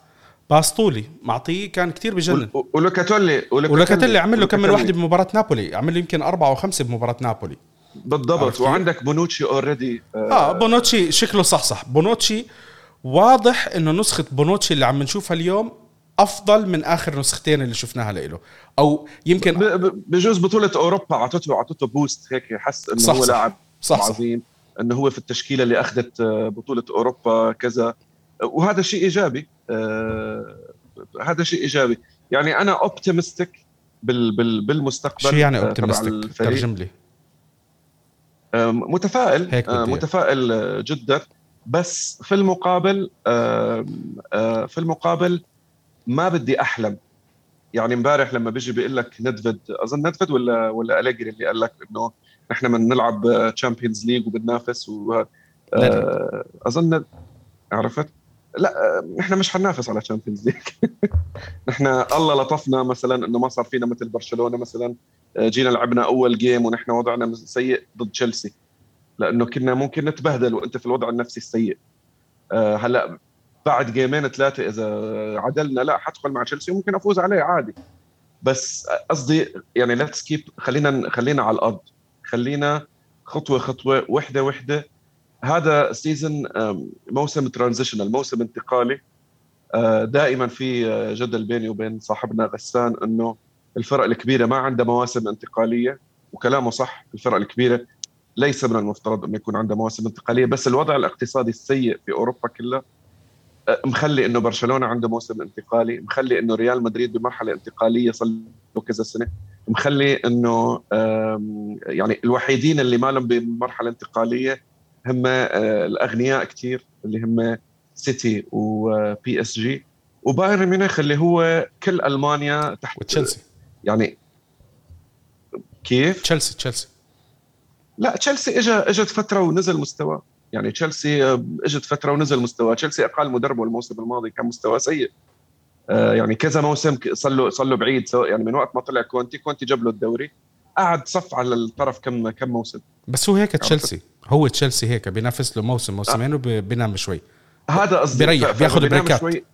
pass طولي معطيه كان كتير بجنن. ولوكاتيلي ولوكاتيلي عمل له كم من واحدة بمباراة نابولي عمل له يمكن أربعة أو خمسة بمباراة نابولي. بالضبط وعندك بونوتشي already آه, آه بونوتشي شكله صح صح. بونوتشي واضح إنه نسخة بونوتشي اللي عم نشوفها اليوم أفضل من آخر نسختين اللي شفناها له. أو يمكن بجوز بطولة أوروبا اعطته أعطته boost هيك حس إنه صح هو لاعب صح. عظيم إنه هو في التشكيلة اللي أخذت آه، بطولة أوروبا كذا. وهذا شيء إيجابي. هذا شيء إيجابي. يعني أنا optimistic بال بال بالمستقبل شو يعني optimistic ترجم لي. آه متفائل. هيك آه متفائل جدا. بس في المقابل آه آه في المقابل ما بدي أحلم. يعني امبارح لما بيجي بيقول لك ندفد أظن ندفد ولا ولا أليجري اللي قال لك إنه نحن بنلعب Champions League وبننافس و آه أظن عرفت؟ لا إحنا مش حننافس على Champions League نحن الله لطفنا مثلا إنه ما صار فينا مثل برشلونة مثلا جينا لعبنا أول game ونحن وضعنا سيء ضد تشيلسي لأنه كنا ممكن نتبهدل وأنت في الوضع النفسي السيء. آه، هلأ بعد game ين ثلاثة إذا عدلنا لا حدخل مع تشيلسي وممكن أفوز عليه عادي. بس قصدي يعني let's keep خلينا خلينا على الأرض. خلينا خطوة خطوة وحدة وحدة هذا season موسم transitional موسم انتقالي. آه، دائما في آه، جدل بيني وبين صاحبنا غسان إنه الفرق الكبيرة ما عندها مواسم انتقالية وكلامه صح الفرق الكبيرة ليس من المفترض إنه يكون عندها مواسم انتقالية بس الوضع الاقتصادي السيء في أوروبا كلها آه، مخلي إنه برشلونة عنده موسم انتقالي مخلي إنه ريال مدريد بمرحلة انتقالية صار له كذا سنة مخلي إنه يعني الوحيدين اللي ما لهم بمرحلة انتقالية هم آه، الأغنياء كثير اللي هم سيتي وبي إس جي. وبايرن ميونخ اللي هو كل ألمانيا تحت وتشيلسي. يعني كيف؟ تشيلسي تشيلسي. لا تشيلسي اجى إجت فترة ونزل مستواه يعني تشيلسي آه، إجت فترة ونزل مستواه تشيلسي أقل مدربه الموسم الماضي كان مستواه سيء. آه يعني كذا موسم صار له صار له بعيد. سواء يعني من وقت ما طلع كونتي كونتي جاب له الدوري. قعد صف على الطرف كم كم موسم. بس هو هيك تشيلسي. هو تشيلسي هيك بينافس له موسم موسمين وبينام شوي. هذا قصدي بيريح بياخذ break ات.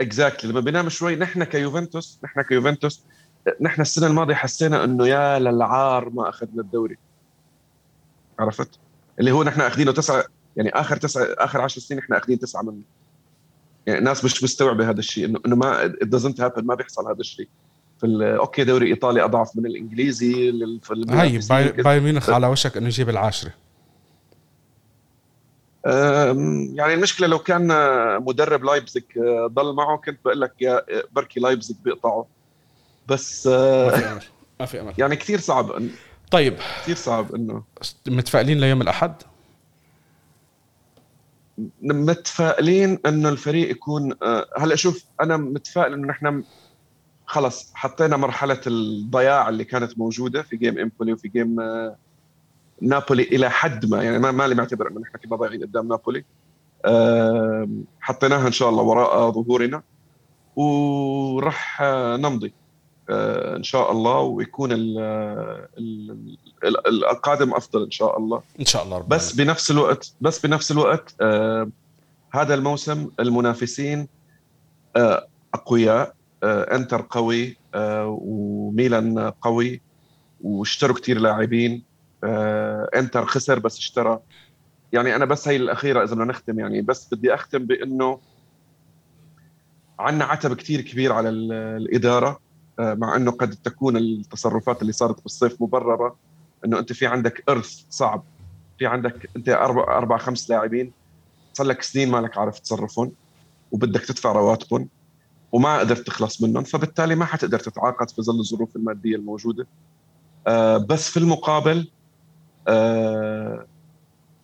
exactly لما بينام شوي نحن كيوفنتوس نحن كيوفنتوس نحن السنة الماضية حسينا إنه يا للعار ما أخذنا الدوري. عرفت؟ اللي هو نحن أخذينه تسعة يعني آخر تسعة آخر 10 سنين إحنا أخذين تسعة منه. يعني الناس مش مستوعبة هذا الشيء انه إنه ما it doesn't happen ما بيحصل هذا الشيء. okay دوري إيطالي أضعف من الإنجليزي هاي باي, بايرن ميونخ على وشك إنه يجيب العاشرة. يعني المشكلة لو كان مدرب لايبزيج آه، ضل معه كنت بقول لك يا بركي لايبزيج بيقطعه. بس آه، ما في أمل. ما في أمل. يعني كثير صعب طيب. كثير صعب انه متفائلين ليوم الأحد؟ متفائلين إنه الفريق يكون آه، هلأ شوف أنا متفائل إنه نحن خلص حطينا مرحلة الضياع اللي كانت موجودة في game امبولي وفي game نابولي إلى حد ما. يعني ما لي معتبر إنه نحن كنا ضايعين قدام نابولي حطيناها إن شاء الله وراء ظهورنا. وراح نمضي آه، إن شاء الله ويكون القادم أفضل إن شاء الله. إن شاء الله ربنا. بس بنفس الوقت بس بنفس الوقت هذا الموسم المنافسين آه، أقوياء. آه، انتر قوي وميلان قوي واشتروا كثير لاعبين. آه، انتر خسر بس اشترى. يعني أنا بس هي الأخيرة إذا بدنا نختم يعني بس بدي أختم بإنه عندنا عتب كثير كبير على الإدارة آه، مع إنه قد تكون التصرفات اللي صارت بالصيف مبررة. إنه أنت في عندك إرث صعب. في عندك أنت أربع أربع خمس لاعبين. صار لك سنين مالك عارف تصرفهم وبدك تدفع رواتبهم. وما قدرت تخلص منهم فبالتالي ما حتقدر تتعاقد في ظل الظروف المادية الموجودة. آه، بس في المقابل آه،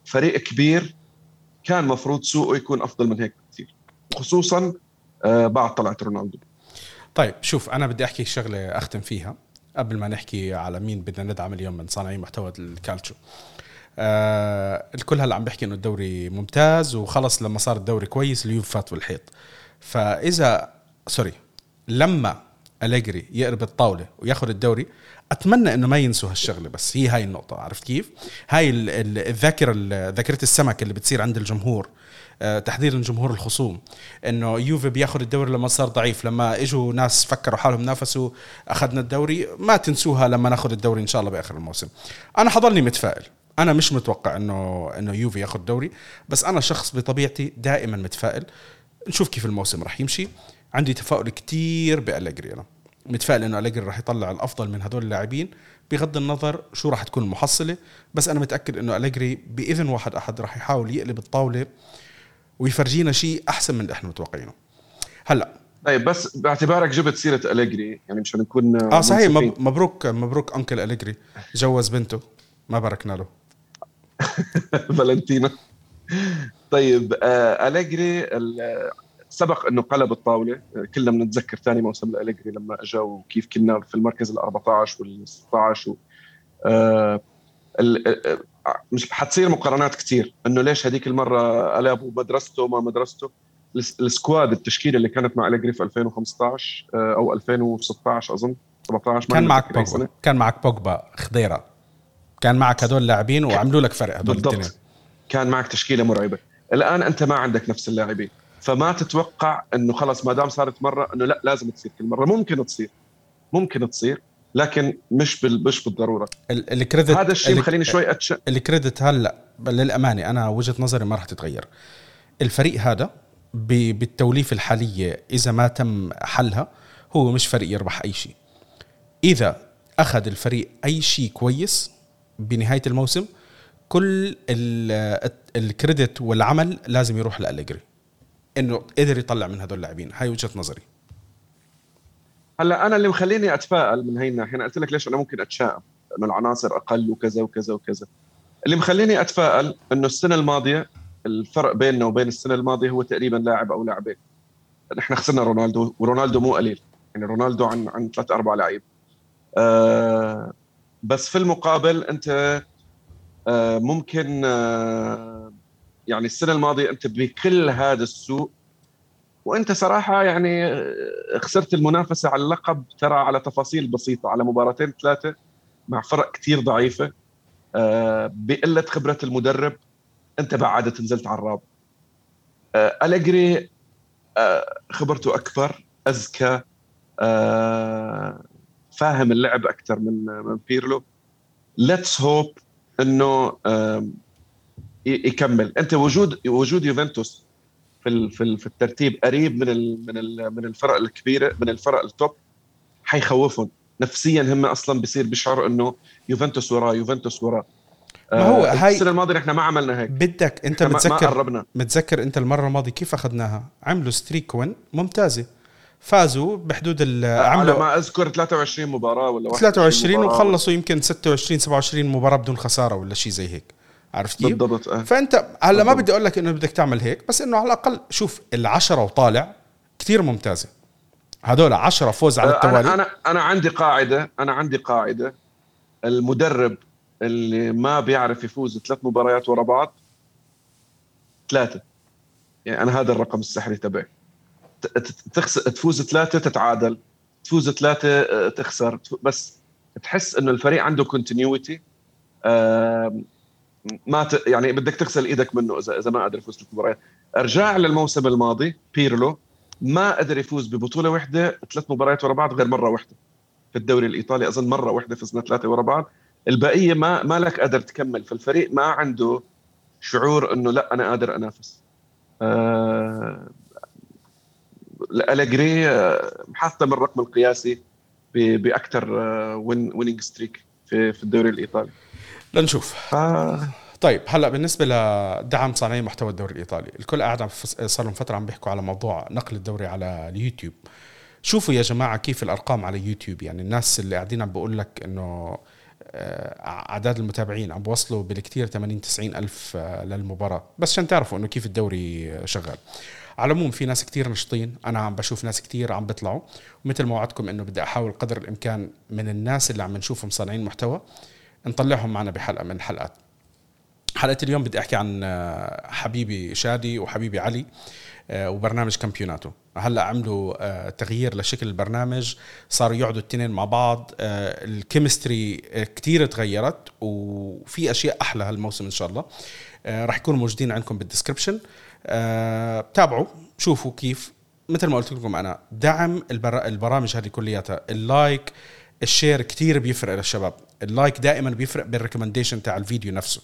فريق كبير كان مفروض سوقنا يكون أفضل من هيك كثير خصوصا آه، بعد طلعة رونالدو. طيب شوف أنا بدي أحكي شغلة أختم فيها قبل ما نحكي على مين بدنا ندعم اليوم من صانعي محتوى الكالتشو. آه الكل هلأ عم بيحكي إنه الدوري ممتاز وخلص لما صار الدوري كويس اليوف فات بالحيط. فإذا sorry لما أليجري يقلب الطاولة وياخذ الدوري أتمنى إنه ما ينسوا هالشغلة بس هي هاي النقطة عرفت كيف؟ هاي الذاكرة ذاكرة السمك اللي بتصير عند الجمهور آه، تحذير من جمهور الخصوم إنه يوفي بياخذ الدوري لما صار ضعيف لما إجوا ناس فكروا حالهم نافسوا أخذنا الدوري ما تنسوها لما ناخذ الدوري إن شاء الله بآخر الموسم. أنا حضلني متفائل أنا مش متوقع انه إنه يوفي ياخذ دوري بس أنا شخص بطبيعتي دائما متفائل. نشوف كيف الموسم راح يمشي. عندي تفاؤل كتير بأليجري. أنا متفائل إنه أليجري راح يطلع الأفضل من هدول اللاعبين. بغض النظر شو راح تكون المحصله بس أنا متأكد إنه أليجري بإذن واحد أحد راح يحاول يقلب الطاولة ويفرجينا شيء أحسن من اللي إحنا متوقعينه. هلأ. طيب بس باعتبارك جبت سيرة أليجري يعني مشان نكون آه صحيح مبروك مبروك أنكل أليجري. جوز بنته. ما باركنا له. [LAUGHS] فالنتينا. طيب آه أليجري سبق إنه قلب الطاولة. كلنا بنتذكر ثاني موسم لإليجري لما اجى وكيف كنا في المركز ال 14 وال 16 و آه مش حتصير مقارنات كثير إنه ليش هذيك المرة قلب مدرسته ما مدرسته؟ السكواد التشكيلة اللي كانت مع إليجري في 2015 آه أو 2016 أظن 17 كان معك بوجبا. كان معك بوجبا خضيرة. كان معك هدول اللاعبين وعملوا لك فرق هدول بالضبط. كان معك تشكيلة مرعبة. الآن أنت ما عندك نفس اللاعبين. فما تتوقع إنه خلص ما دام صارت مرة إنه لا لازم تصير كل مرة. ممكن تصير. ممكن تصير لكن مش بال... مش بالضرورة. الكريدت هذا الشيء مخليني شوي اتش الكريدت هلا للأمانة أنا وجهة نظري ما راح تتغير. الفريق هذا ب... بالتوليفه الحالية إذا ما تم حلها هو مش فريق يربح أي شيء. إذا أخذ الفريق أي شيء كويس بنهاية الموسم كل الكريدت والعمل لازم يروح لأليجري. إنه قدر يطلع من هذول اللاعبين. هاي وجهة نظري. هلأ أنا اللي مخليني أتفائل من هي الناحيه أنا قلت لك ليش أنا ممكن أتشائم؟ انه العناصر أقل وكذا وكذا وكذا. اللي مخليني أتفائل إنه السنة الماضية الفرق بيننا وبين السنة الماضية هو تقريبا لاعب أو لاعبين. نحن خسرنا رونالدو ورونالدو مو قليل. يعني رونالدو عن عن ثلاث أربع لعيب. آه بس في المقابل أنت آه ممكن آه يعني السنة الماضية أنت بكل هذا السوق وأنت صراحة يعني خسرت المنافسة على اللقب ترى على تفاصيل بسيطة على مباراتين ثلاثة مع فرق كثير ضعيفة آه، بقلة خبرة المدرب أنت بعدت نزلت على الرابع. آه، أليجري آه، خبرته أكبر اذكى فاهم اللعب أكثر من من بيرلو. let's hope إنه يكمل. أنت وجود وجود يوفنتوس في في في الترتيب قريب من من من الفرق الكبيرة من الفرق ال top حيخوفهم. نفسيا هم أصلا بصير بيشعروا إنه يوفنتوس وراه يوفنتوس وراه. ما هو آه هاي السنة الماضية إحنا ما عملنا هيك. بدك أنت متذكر ما قربنا. متذكر أنت المرة الماضية كيف أخذناها؟ عملوا streak win ممتازة. فازوا بحدود ال على عملوا ما أذكر 23 مباراة ولا 23 مباراة. وخلصوا يمكن 26 27 مباراة بدون خسارة ولا شيء زي هيك. عرفت كيف؟ بالضبط آه. فأنت هلا ما. بدي أقول لك إنه بدك تعمل هيك بس إنه على الأقل شوف العشرة وطالع كتير ممتازة. هدول عشرة فوز على التوالي. أنا أنا أنا عندي قاعدة أنا عندي قاعدة. المدرب اللي ما بيعرف يفوز ثلاث مباريات ورا بعض ثلاثة. يعني أنا هذا الرقم السحري تبعي. تخسر تفوز ثلاثة تتعادل تفوز ثلاثة آه، تخسر. بس تحس إنه الفريق عنده continuity ما ت... يعني بدك تغسل إيدك منه اذا إذا ما قدر يفوز ثلاث مباريات ارجع للموسم الماضي بيرلو ما قدر يفوز ببطولة واحدة ثلاث مباريات ورا بعض غير مرة واحدة في الدوري الإيطالي. أظن مرة واحدة فزنا ثلاثة ورا بعض. البقية ما ما لك قادر تكمل. فالفريق ما عنده شعور إنه لا أنا قادر أنافس. آه... اليجري آه، محطم الرقم القياسي بأكثر win winning streak في في الدوري الإيطالي. لنشوف. ف... طيب هلا بالنسبة لدعم صانعي محتوى الدوري الإيطالي الكل قاعد عم صار لهم فترة عم بيحكوا على موضوع نقل الدوري على اليوتيوب. شوفوا يا جماعة كيف الأرقام على يوتيوب يعني الناس اللي قاعدين عم بقول لك إنه آه، أعداد المتابعين عم بوصلوا بالكثير 80 90 ألف آه، للمباراة. بس عشان تعرفوا إنه كيف الدوري آه، شغال. على العموم في ناس كتير نشطين. أنا عم بشوف ناس كتير عم بيطلعوا. ومثل ما وعدتكم إنه بدي أحاول قدر الإمكان من الناس اللي عم نشوفهم صانعين محتوى نطلعهم معنا بحلقة من الحلقات. حلقة اليوم بدي أحكي عن آه، حبيبي شادي وحبيبي علي آه، وبرنامج كامبيوناتو. هلأ عملوا آه، تغيير لشكل البرنامج. صاروا يقعدوا الاثنين مع بعض. ال chemistry كتير تغيرت وفي أشياء أحلى هالموسم إن شاء الله. راح يكونوا موجودين عندكم بال description تابعوا شوفوا كيف. مثل ما قلت لكم أنا دعم البر... البرامج هذه كلياتها. ال like ال share كتير بيفرق للشباب. ال like دائما بيفرق بال recommendation تاع الفيديو نفسه.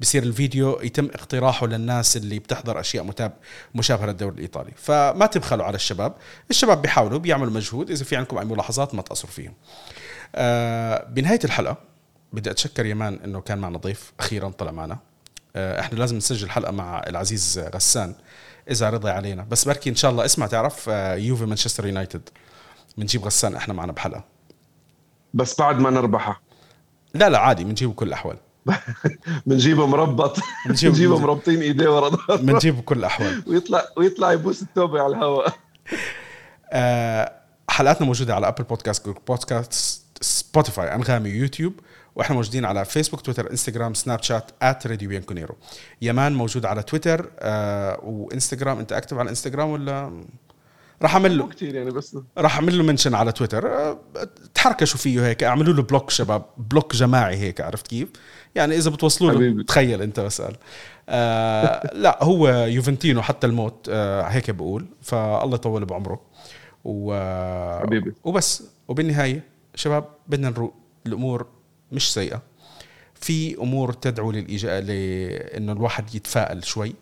بصير الفيديو يتم اقتراحه للناس اللي بتحضر أشياء متاب مشابهة للدوري الإيطالي. فما تبخلوا على الشباب. الشباب بيحاولوا بيعملوا مجهود. إذا في عندكم أي ملاحظات ما تقصروا فيهم. آه بنهاية الحلقة بدي أتشكر يمان إنه كان معنا ضيف. أخيرا طلع معنا. آه إحنا لازم نسجل حلقة مع العزيز غسان إذا رضي علينا. بس بركي إن شاء الله اسمع تعرف آه يوفي مانشستر يونايتد. بنجيب غسان إحنا معنا بحلقة. بس بعد ما نربحها لا لا عادي بنجيبه بكل الأحوال. [LAUGHS] بنجيبه مربط. [LAUGHS] بنجيبه- مربطين إيديه ورا ظهره. بنجيبه بكل الأحوال. [LAUGHS] ويطلع ويطلع يبوس التوبة على الهواء. آه، حلقاتنا موجودة على Apple Podcast Google Podcast Spotify أنغامي يوتيوب وإحنا موجودين على فيسبوك تويتر انستغرام سناب شات at Radio Bianconero يمان موجود على تويتر آه وإنستغرام. أنت active على انستغرام ولا؟ راح أعمل له كثير يعني بس راح أعمل له mention على تويتر. آه، تحركشوا فيه هيك أعملوا له block شباب block جماعي هيك عرفت كيف؟ يعني إذا بتوصلوا له. تخيل أنت بسأل. آه لا هو يوفنتينو حتى الموت آه هيك بقول. فالله يطول بعمره. و حبيبي. وبس. وبالنهاية شباب بدنا نروق. الأمور مش سيئة. في أمور تدعو للإيجاء لأنه الواحد يتفائل شوي.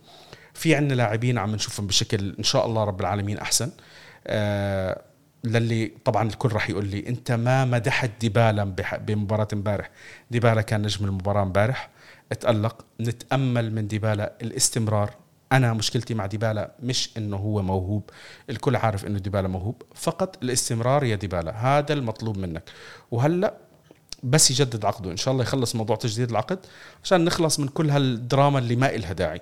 في عندنا لاعبين عم نشوفهم بشكل إن شاء الله رب العالمين أحسن. آه للي طبعا الكل راح يقول لي أنت ما مدحت ديبالا بمباراة امبارح. ديبالا كان نجم المباراة امبارح. اتألق. نتأمل من ديبالا. الاستمرار. أنا مشكلتي مع ديبالا مش إنه هو موهوب. الكل عارف إنه ديبالا موهوب. فقط الاستمرار يا ديبالا. هذا المطلوب منك. وهلأ بس يجدد عقده. إن شاء الله يخلص موضوع تجديد العقد عشان نخلص من كل هالدراما اللي ما إلها داعي.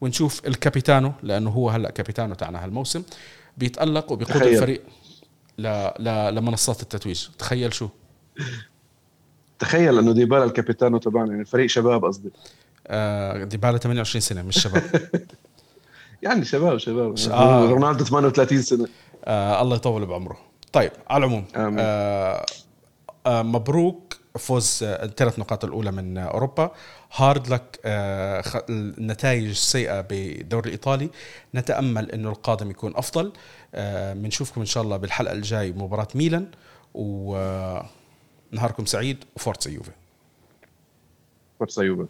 ونشوف ال capitano لأنه هو هلأ capitano تاعنا هالموسم. بيتألق وبيقود تخيل. الفريق ل... ل... لمنصات التتويج. تخيل شو. تخيل أنه ديبالا ال capitano تبعنا يعني فريق شباب قصدي. آه ديبالا 28 سنة مش شباب. [LAUGHS] يعني شباب شباب. آه. رونالدو 38 سنة. آه الله يطول بعمره. طيب على العموم آمين. آه آه مبروك فوز آه، الثلاث نقاط الأولى من آه، أوروبا. hard luck آه النتائج السيئه بالدوري الايطالي نتأمل إنه القادم يكون أفضل. آه بنشوفكم إن شاء الله بالحلقة الجاي مباراة ميلان. ونهاركم سعيد. وفورتسا يوفي. فرصه يوفي.